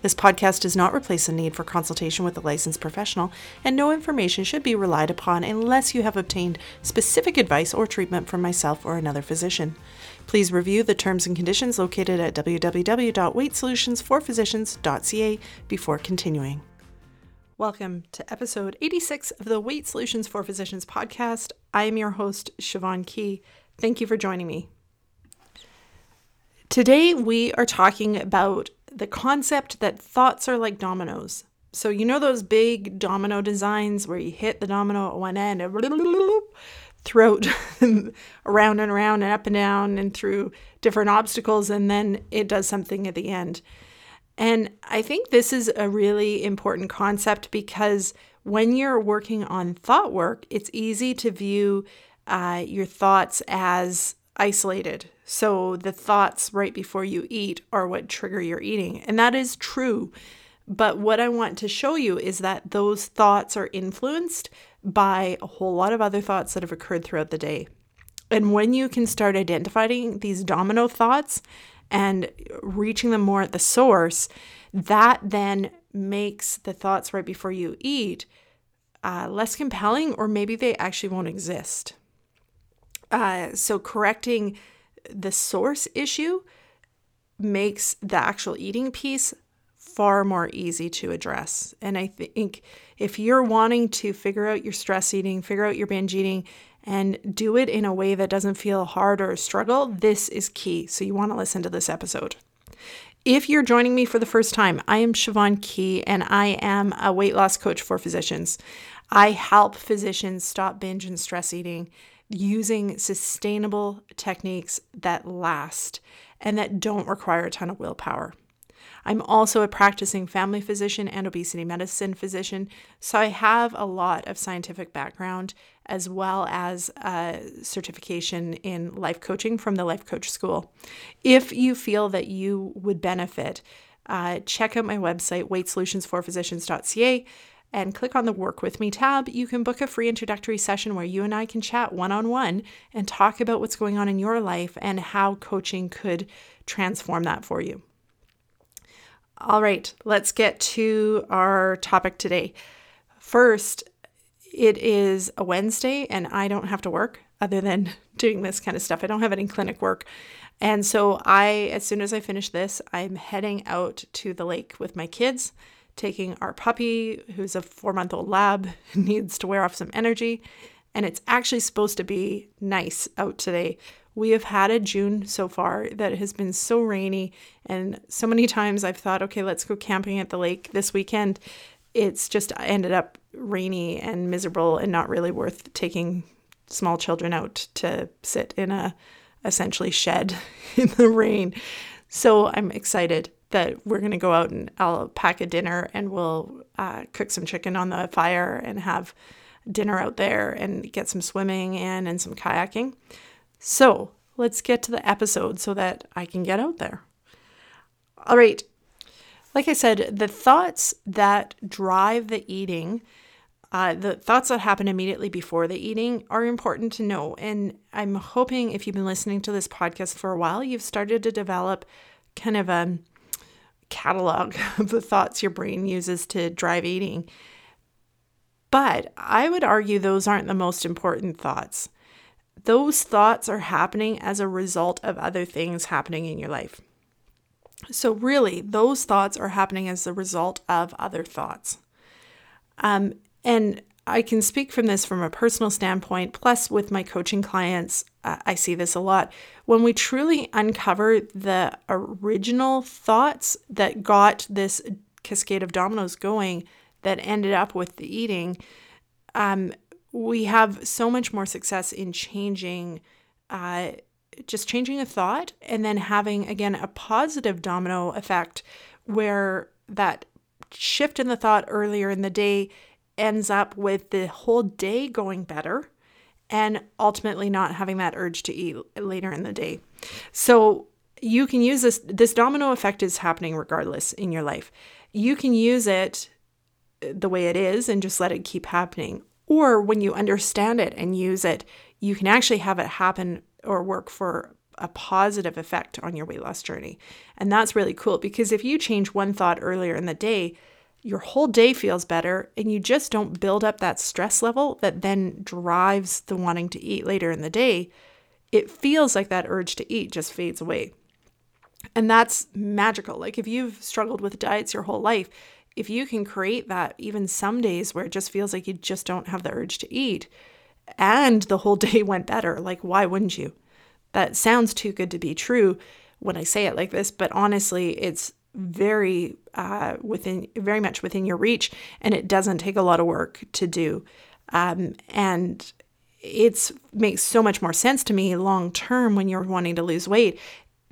This podcast does not replace the need for consultation with a licensed professional, and no information should be relied upon unless you have obtained specific advice or treatment from myself or another physician. Please review the terms and conditions located at www.weightsolutionsforphysicians.ca before continuing. Welcome to episode 86 of the Weight Solutions for Physicians podcast. I am your host, Siobhan Key. Thank you for joining me. Today, we are talking about the concept that thoughts are like dominoes. So, you know those big domino designs where you hit the domino at one end and throughout around and around and up and down and through different obstacles, and then it does something at the end. And I think this is a really important concept because when you're working on thought work, it's easy to view uh, your thoughts as isolated. So the thoughts right before you eat are what trigger your eating. And that is true. But what I want to show you is that those thoughts are influenced by a whole lot of other thoughts that have occurred throughout the day. And when you can start identifying these domino thoughts and reaching them more at the source, that then makes the thoughts right before you eat uh, less compelling, or maybe they actually won't exist. Uh, so correcting the source issue makes the actual eating piece far more easy to address. And I think if you're wanting to figure out your stress eating, figure out your binge eating, and do it in a way that doesn't feel hard or a struggle, this is key. So you want to listen to this episode. If you're joining me for the first time, I am Siobhan Key and I am a weight loss coach for physicians. I help physicians stop binge and stress eating using sustainable techniques that last and that don't require a ton of willpower. I'm also a practicing family physician and obesity medicine physician, so I have a lot of scientific background as well as a certification in life coaching from the Life Coach School. If you feel that you would benefit, uh, check out my website, weightsolutionsforphysicians.ca and click on the Work With Me tab, you can book a free introductory session where you and I can chat one on one and talk about what's going on in your life and how coaching could transform that for you. All right, let's get to our topic today. First, it is a Wednesday and I don't have to work other than doing this kind of stuff. I don't have any clinic work. And so I as soon as I finish this, I'm heading out to the lake with my kids taking our puppy, who's a four month old lab, needs to wear off some energy. And it's actually supposed to be nice out today. We have had a June so far that has been so rainy. And so many times I've thought, okay, let's go camping at the lake this weekend. It's just ended up rainy and miserable and not really worth taking small children out to sit in a essentially shed in the rain. So I'm excited that we're going to go out and I'll pack a dinner and we'll uh, cook some chicken on the fire and have dinner out there and get some swimming in and some kayaking. So let's get to the episode so that I can get out there. All right. Like I said, the thoughts that drive the eating, uh, the thoughts that happen immediately before the eating are important to know. And I'm hoping if you've been listening to this podcast for a while, you've started to develop kind of a catalog of the thoughts your brain uses to drive eating. But I would argue those aren't the most important thoughts. Those thoughts are happening as a result of other things happening in your life. So, really, those thoughts are happening as a result of other thoughts. Um, and I can speak from this from a personal standpoint. Plus, with my coaching clients, uh, I see this a lot. When we truly uncover the original thoughts that got this cascade of dominoes going, that ended up with the eating, um, we have so much more success in changing, uh, just changing a thought and then having, again, a positive domino effect where that shift in the thought earlier in the day ends up with the whole day going better and ultimately not having that urge to eat later in the day. So you can use this this domino effect is happening regardless in your life. You can use it the way it is and just let it keep happening. Or when you understand it and use it, you can actually have it happen or work for a positive effect on your weight loss journey. And that's really cool because if you change one thought earlier in the day, your whole day feels better and you just don't build up that stress level that then drives the wanting to eat later in the day. It feels like that urge to eat just fades away. And that's magical. Like if you've struggled with diets your whole life, if you can create that even some days where it just feels like you just don't have the urge to eat and the whole day went better, like why wouldn't you? That sounds too good to be true when I say it like this, but honestly, it's very uh, within very much within your reach, and it doesn't take a lot of work to do. Um, and it makes so much more sense to me long term when you're wanting to lose weight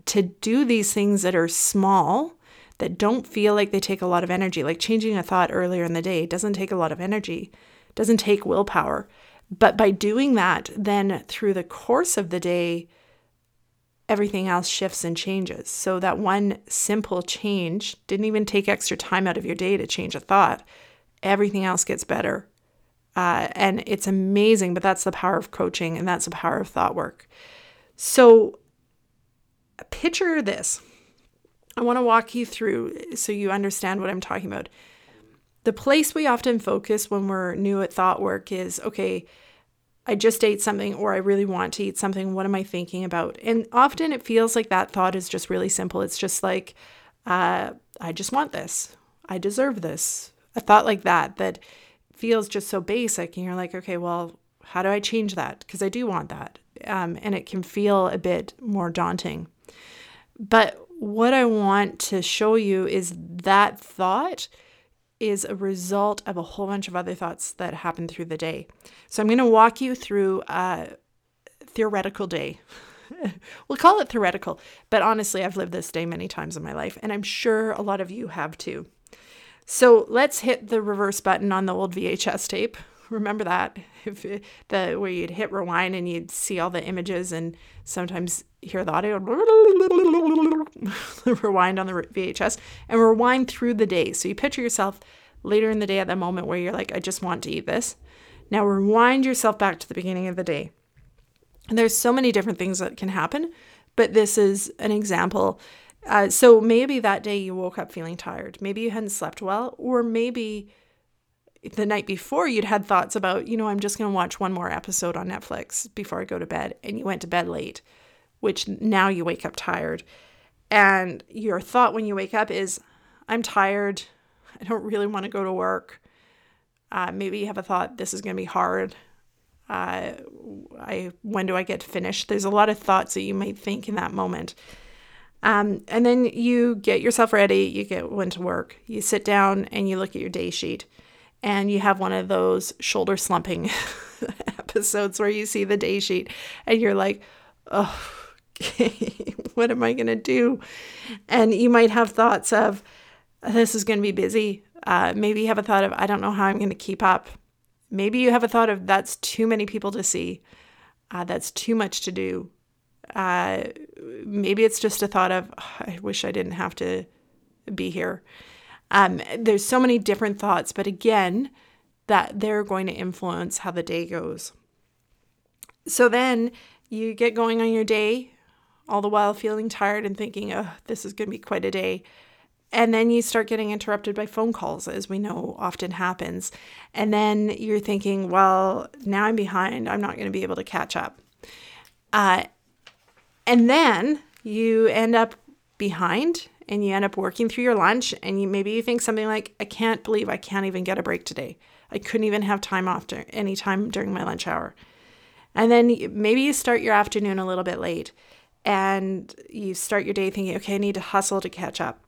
to do these things that are small that don't feel like they take a lot of energy like changing a thought earlier in the day doesn't take a lot of energy doesn't take willpower but by doing that then through the course of the day everything else shifts and changes. So that one simple change didn't even take extra time out of your day to change a thought. Everything else gets better. Uh, and it's amazing, but that's the power of coaching and that's the power of thought work. So picture this. I want to walk you through so you understand what I'm talking about. The place we often focus when we're new at thought work is okay, I just ate something or I really want to eat something. What am I thinking about? And often it feels like that thought is just really simple. It's just like, uh, I just want this. I deserve this. A thought like that that feels just so basic. And you're like, okay, well, how do I change that? Because I do want that. Um, and it can feel a bit more daunting. But what I want to show you is that thought is a result of a whole bunch of other thoughts that happen through the day. So I'm going to walk you through a theoretical day. we'll call it theoretical, but honestly, I've lived this day many times in my life, and I'm sure a lot of you have too. So let's hit the reverse button on the old VHS tape. Remember that if the where you'd hit rewind and you'd see all the images and sometimes hear the audio rewind on the VHS and rewind through the day. So you picture yourself later in the day at that moment where you're like, I just want to eat this. Now rewind yourself back to the beginning of the day. And there's so many different things that can happen, but this is an example. Uh, so maybe that day you woke up feeling tired. Maybe you hadn't slept well, or maybe the night before you'd had thoughts about, you know, I'm just going to watch one more episode on Netflix before I go to bed, and you went to bed late, which now you wake up tired. And your thought when you wake up is, I'm tired. I don't really want to go to work. Uh, maybe you have a thought, this is going to be hard. Uh, I when do I get finished? There's a lot of thoughts that you might think in that moment. Um, and then you get yourself ready, you get went to work, you sit down and you look at your day sheet and you have one of those shoulder slumping episodes where you see the day sheet and you're like, oh, okay, what am I going to do? And you might have thoughts of, this is going to be busy. Uh, maybe you have a thought of, I don't know how I'm going to keep up. Maybe you have a thought of, that's too many people to see. Uh, that's too much to do. Uh, maybe it's just a thought of, oh, I wish I didn't have to be here. Um, there's so many different thoughts, but again, that they're going to influence how the day goes. So then you get going on your day, all the while feeling tired and thinking, oh, this is going to be quite a day. And then you start getting interrupted by phone calls, as we know often happens. And then you're thinking, well, now I'm behind. I'm not going to be able to catch up. Uh, and then you end up behind and you end up working through your lunch and you maybe you think something like i can't believe i can't even get a break today. I couldn't even have time off dur- any time during my lunch hour. And then maybe you start your afternoon a little bit late and you start your day thinking okay i need to hustle to catch up.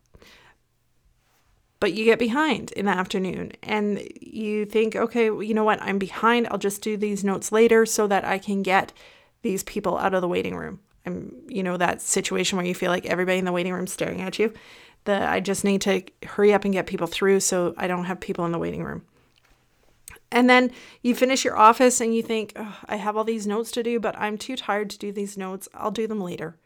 But you get behind in the afternoon and you think okay you know what? I'm behind. I'll just do these notes later so that i can get these people out of the waiting room I'm, you know, that situation where you feel like everybody in the waiting room staring at you. The I just need to hurry up and get people through so I don't have people in the waiting room. And then you finish your office and you think, oh, I have all these notes to do, but I'm too tired to do these notes. I'll do them later.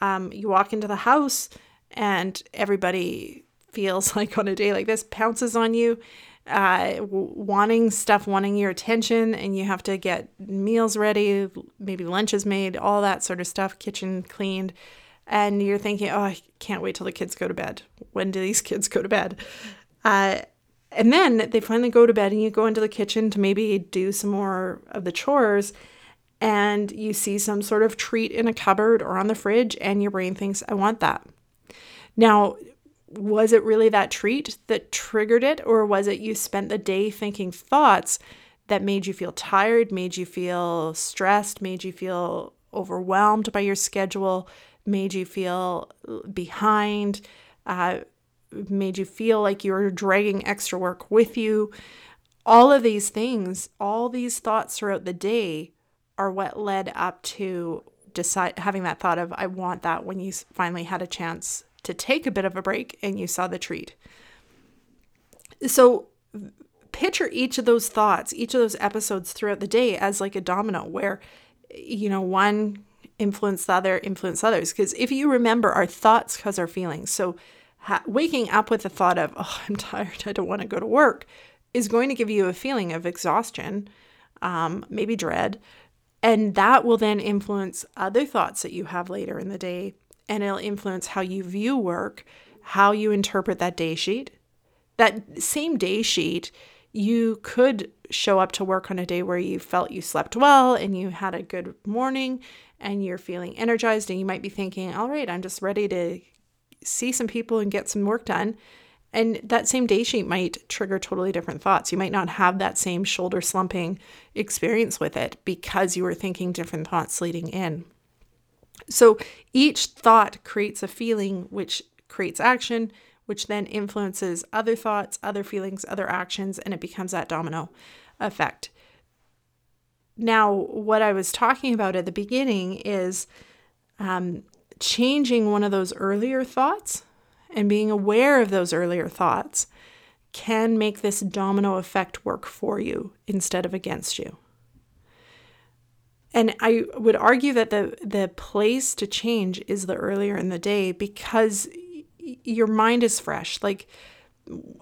Um, you walk into the house and everybody feels like on a day like this pounces on you, uh, wanting stuff, wanting your attention, and you have to get meals ready, maybe lunches made, all that sort of stuff, kitchen cleaned. And you're thinking, oh, I can't wait till the kids go to bed. When do these kids go to bed? Uh, and then they finally go to bed, and you go into the kitchen to maybe do some more of the chores, and you see some sort of treat in a cupboard or on the fridge, and your brain thinks, I want that. Now, was it really that treat that triggered it, or was it you spent the day thinking thoughts that made you feel tired, made you feel stressed, made you feel overwhelmed by your schedule, made you feel behind? Uh, made you feel like you were dragging extra work with you. All of these things, all these thoughts throughout the day are what led up to decide having that thought of I want that when you finally had a chance to take a bit of a break and you saw the treat. So picture each of those thoughts, each of those episodes throughout the day as like a domino where you know one influence the other, influence others because if you remember our thoughts cause our feelings. So ha- waking up with the thought of, oh, I'm tired, I don't want to go to work, is going to give you a feeling of exhaustion, um, maybe dread. And that will then influence other thoughts that you have later in the day. And it'll influence how you view work, how you interpret that day sheet. That same day sheet, you could show up to work on a day where you felt you slept well and you had a good morning and you're feeling energized and you might be thinking, all right, I'm just ready to see some people and get some work done. And that same day sheet might trigger totally different thoughts. You might not have that same shoulder slumping experience with it because you were thinking different thoughts leading in. So each thought creates a feeling, which creates action, which then influences other thoughts, other feelings, other actions, and it becomes that domino effect. Now, what I was talking about at the beginning is um, changing one of those earlier thoughts and being aware of those earlier thoughts can make this domino effect work for you instead of against you. And I would argue that the the place to change is the earlier in the day because your mind is fresh. Like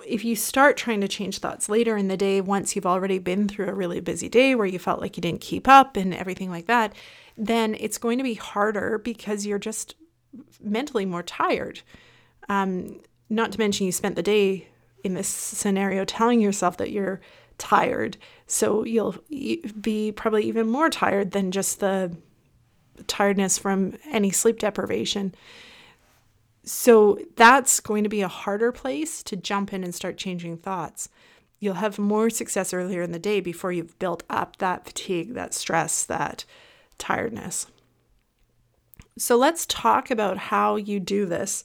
if you start trying to change thoughts later in the day once you've already been through a really busy day where you felt like you didn't keep up and everything like that, then it's going to be harder because you're just mentally more tired. Um, not to mention, you spent the day in this scenario telling yourself that you're tired. So you'll be probably even more tired than just the tiredness from any sleep deprivation. So that's going to be a harder place to jump in and start changing thoughts. You'll have more success earlier in the day before you've built up that fatigue, that stress, that tiredness. So let's talk about how you do this,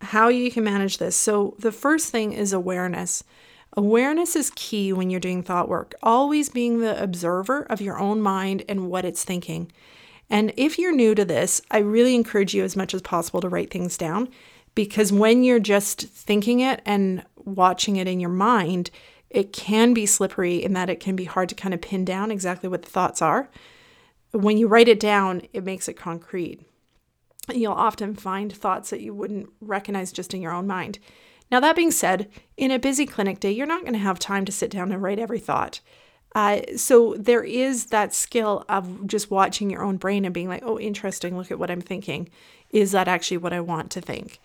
how you can manage this. So the first thing is awareness. Awareness is key when you're doing thought work, always being the observer of your own mind and what it's thinking. And if you're new to this, I really encourage you as much as possible to write things down because when you're just thinking it and watching it in your mind, it can be slippery in that it can be hard to kind of pin down exactly what the thoughts are when you write it down, it makes it concrete. You'll often find thoughts that you wouldn't recognize just in your own mind. Now, that being said, in a busy clinic day, you're not going to have time to sit down and write every thought. Uh, so there is that skill of just watching your own brain and being like, oh, interesting, look at what I'm thinking. Is that actually what I want to think?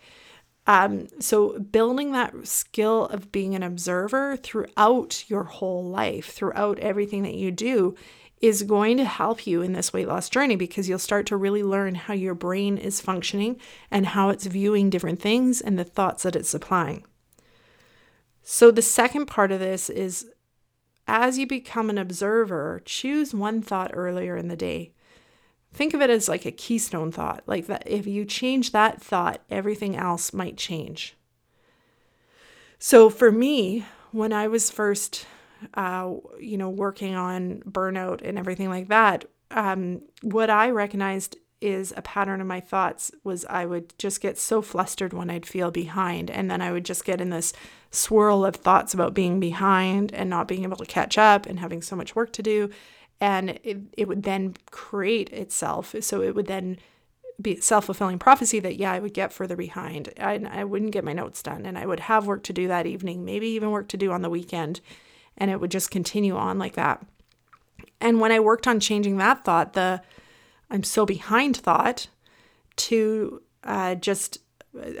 Um, so building that skill of being an observer throughout your whole life, throughout everything that you do, is going to help you in this weight loss journey because you'll start to really learn how your brain is functioning and how it's viewing different things and the thoughts that it's applying. So, the second part of this is as you become an observer, choose one thought earlier in the day. Think of it as like a keystone thought, like that if you change that thought, everything else might change. So, for me, when I was first uh, you know, working on burnout and everything like that, um, what I recognized is a pattern of my thoughts was I would just get so flustered when I'd feel behind and then I would just get in this swirl of thoughts about being behind and not being able to catch up and having so much work to do and it, it would then create itself. So it would then be self-fulfilling prophecy that yeah i would get further behind I, I wouldn't get my notes done and i would have work to do that evening maybe even work to do on the weekend and it would just continue on like that. And when i worked on changing that thought the i'm so behind thought to uh, just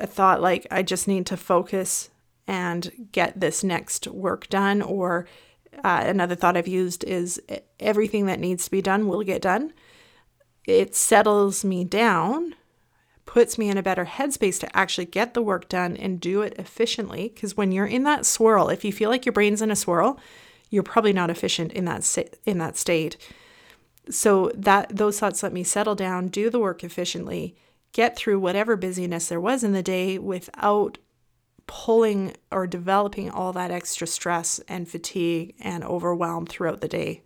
a thought like i just need to focus and get this next work done or uh, another thought i've used is everything that needs to be done will get done. It settles me down, puts me in a better headspace to actually get the work done and do it efficiently. Because when you're in that swirl, if you feel like your brain's in a swirl, you're probably not efficient in that in that state. So that those thoughts let me settle down, do the work efficiently, get through whatever busyness there was in the day without pulling or developing all that extra stress and fatigue and overwhelm throughout the day.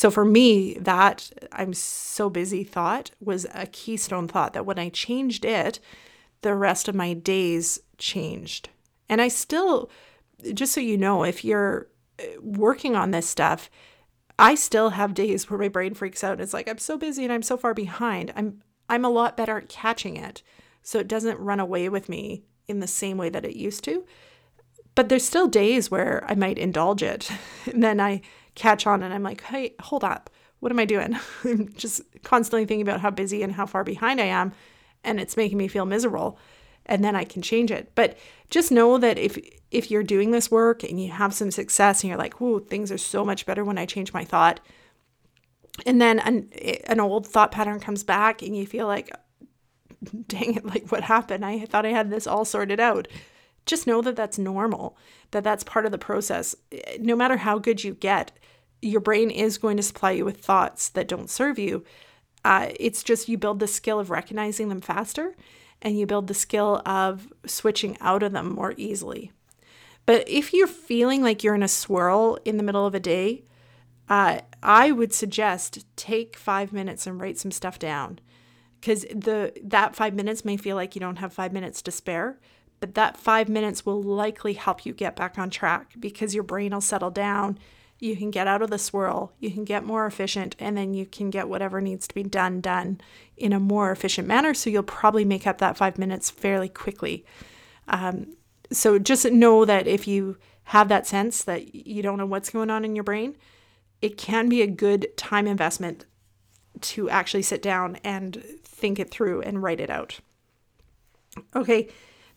So for me, that I'm so busy thought was a keystone thought that when I changed it, the rest of my days changed. And I still, just so you know, if you're uh, working on this stuff, I still have days where my brain freaks out and it's like I'm so busy and I'm so far behind. I'm I'm a lot better at catching it. So it doesn't run away with me in the same way that it used to. But there's still days where I might indulge it. And then I catch on and I'm like, hey, hold up. What am I doing? I'm just constantly thinking about how busy and how far behind I am. And it's making me feel miserable. And then I can change it. But just know that if if you're doing this work and you have some success and you're like, whoa, things are so much better when I change my thought. And then an, an old thought pattern comes back and you feel like, dang it, like what happened? I thought I had this all sorted out just know that that's normal, that that's part of the process. No matter how good you get, your brain is going to supply you with thoughts that don't serve you. Uh, it's just you build the skill of recognizing them faster and you build the skill of switching out of them more easily. But if you're feeling like you're in a swirl in the middle of a day, uh, I would suggest take five minutes and write some stuff down because the that five minutes may feel like you don't have five minutes to spare, but that five minutes will likely help you get back on track because your brain will settle down. You can get out of the swirl, you can get more efficient, and then you can get whatever needs to be done done in a more efficient manner. So you'll probably make up that five minutes fairly quickly. Um, so just know that if you have that sense that you don't know what's going on in your brain, it can be a good time investment to actually sit down and think it through and write it out. Okay,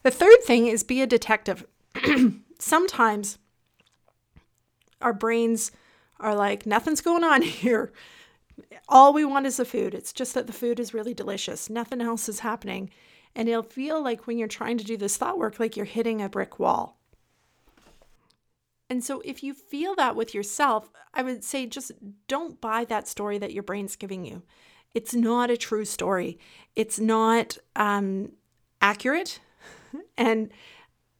the third thing is be a detective. Sometimes our brains are like, nothing's going on here. All we want is the food. It's just that the food is really delicious. Nothing else is happening. And it'll feel like when you're trying to do this thought work, like you're hitting a brick wall. And so, if you feel that with yourself, I would say just don't buy that story that your brain's giving you. It's not a true story, it's not um, accurate and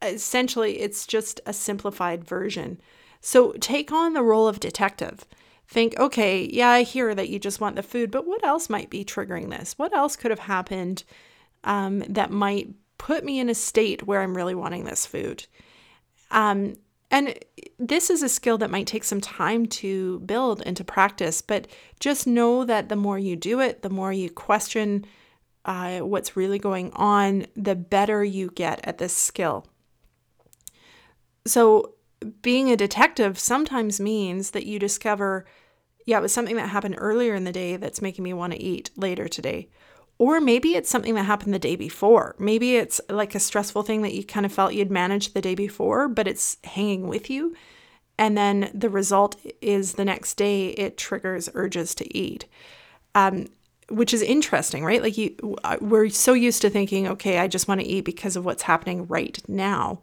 essentially, it's just a simplified version. So take on the role of detective. Think, okay, yeah, I hear that you just want the food, but what else might be triggering this? What else could have happened um, that might put me in a state where I'm really wanting this food? Um, and this is a skill that might take some time to build and to practice, but just know that the more you do it, the more you question uh, what's really going on, the better you get at this skill. So, being a detective sometimes means that you discover, yeah, it was something that happened earlier in the day that's making me want to eat later today. Or maybe it's something that happened the day before. Maybe it's like a stressful thing that you kind of felt you'd managed the day before, but it's hanging with you. And then the result is the next day it triggers urges to eat. Um, which is interesting, right? Like you, we're so used to thinking, okay, I just want to eat because of what's happening right now.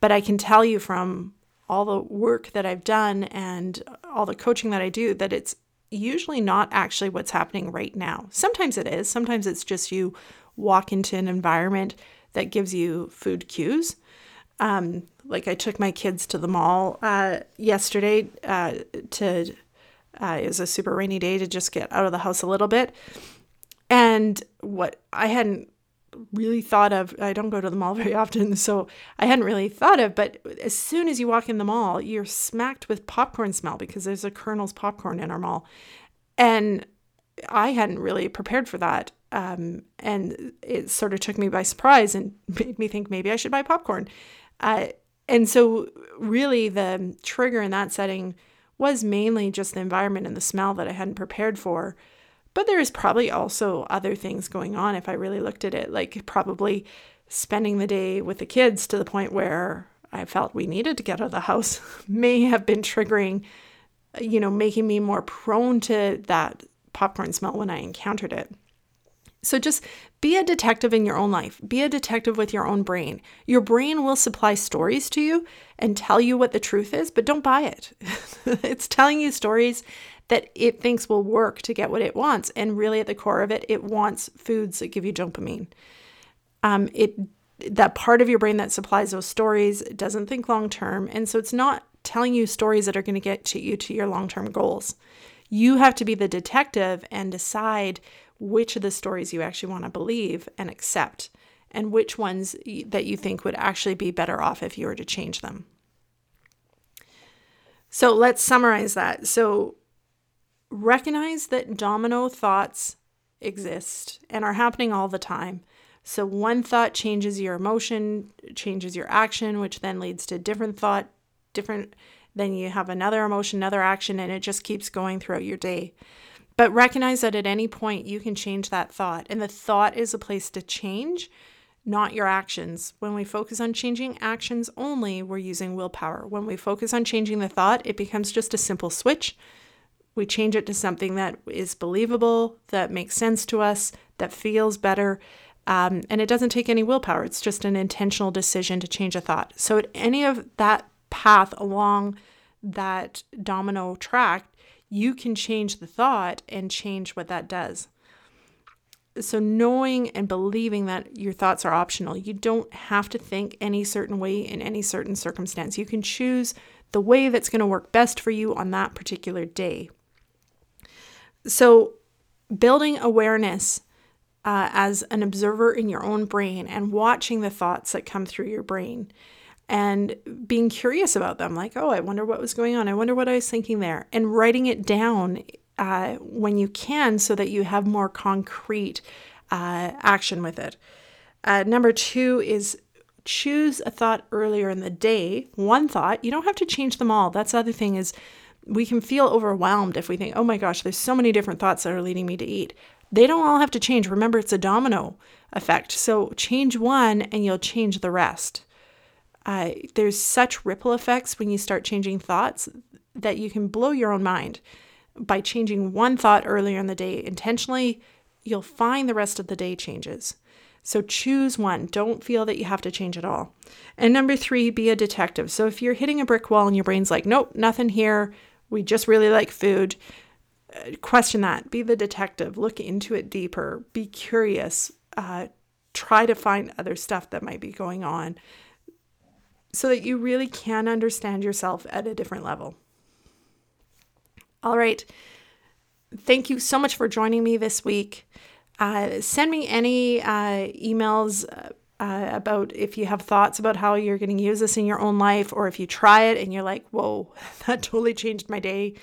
But I can tell you from all the work that I've done and all the coaching that I do that it's usually not actually what's happening right now. Sometimes it is. Sometimes it's just you walk into an environment that gives you food cues. Um, like I took my kids to the mall uh, yesterday uh, to uh, it was a super rainy day to just get out of the house a little bit. And what I hadn't really thought of, I don't go to the mall very often, so I hadn't really thought of, but as soon as you walk in the mall, you're smacked with popcorn smell because there's a Kernels popcorn in our mall. And I hadn't really prepared for that. Um, and it sort of took me by surprise and made me think maybe I should buy popcorn. Uh, and so, really, the trigger in that setting was mainly just the environment and the smell that I hadn't prepared for. But there is probably also other things going on if I really looked at it, like probably spending the day with the kids to the point where I felt we needed to get out of the house may have been triggering, you know, making me more prone to that popcorn smell when I encountered it. So just be a detective in your own life. Be a detective with your own brain. Your brain will supply stories to you and tell you what the truth is, but don't buy it. it's telling you stories that it thinks will work to get what it wants. And really, at the core of it, it wants foods that give you dopamine. Um, it that part of your brain that supplies those stories doesn't think long term, and so it's not telling you stories that are going to get to you to your long term goals. You have to be the detective and decide which of the stories you actually want to believe and accept, and which ones that you think would actually be better off if you were to change them. So let's summarize that. So recognize that domino thoughts exist and are happening all the time. So one thought changes your emotion, changes your action, which then leads to different thought, different then you have another emotion, another action, and it just keeps going throughout your day. But recognize that at any point you can change that thought, and the thought is a place to change, not your actions. When we focus on changing actions only, we're using willpower. When we focus on changing the thought, it becomes just a simple switch. We change it to something that is believable, that makes sense to us, that feels better. Um, and it doesn't take any willpower. It's just an intentional decision to change a thought. So, at any of that path along that domino track, you can change the thought and change what that does. So, knowing and believing that your thoughts are optional, you don't have to think any certain way in any certain circumstance. You can choose the way that's going to work best for you on that particular day. So, building awareness uh, as an observer in your own brain and watching the thoughts that come through your brain and being curious about them like oh i wonder what was going on. I wonder what i was thinking there and writing it down uh, when you can so that you have more concrete uh, action with it. Uh, number two is choose a thought earlier in the day. One thought you don't have to change them all. That's the other thing is we can feel overwhelmed if we think oh my gosh there's so many different thoughts that are leading me to eat. They don't all have to change. Remember it's a domino effect. So change one and you'll change the rest uh, there's such ripple effects when you start changing thoughts that you can blow your own mind. By changing one thought earlier in the day intentionally, you'll find the rest of the day changes. So choose one. Don't feel that you have to change it all. And number three, be a detective. So if you're hitting a brick wall and your brain's like, nope, nothing here, we just really like food, uh, question that. Be the detective. Look into it deeper. Be curious. Uh, try to find other stuff that might be going on so that you really can understand yourself at a different level. All right. Thank you so much for joining me this week. Uh, send me any uh, emails uh, about if you have thoughts about how you're going to use this in your own life, or if you try it and you're like, whoa, that totally changed my day.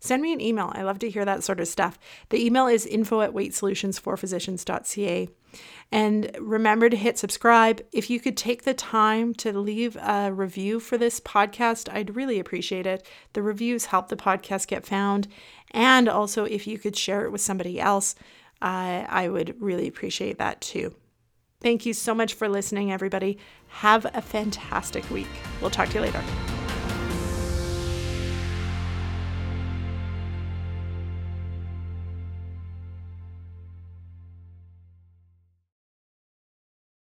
Send me an email. I love to hear that sort of stuff. The email is info at weightsolutionsforphysicians.ca. And remember to hit subscribe. If you could take the time to leave a review for this podcast, I'd really appreciate it. The reviews help the podcast get found. And also, if you could share it with somebody else, uh, I would really appreciate that too. Thank you so much for listening, everybody. Have a fantastic week. We'll talk to you later.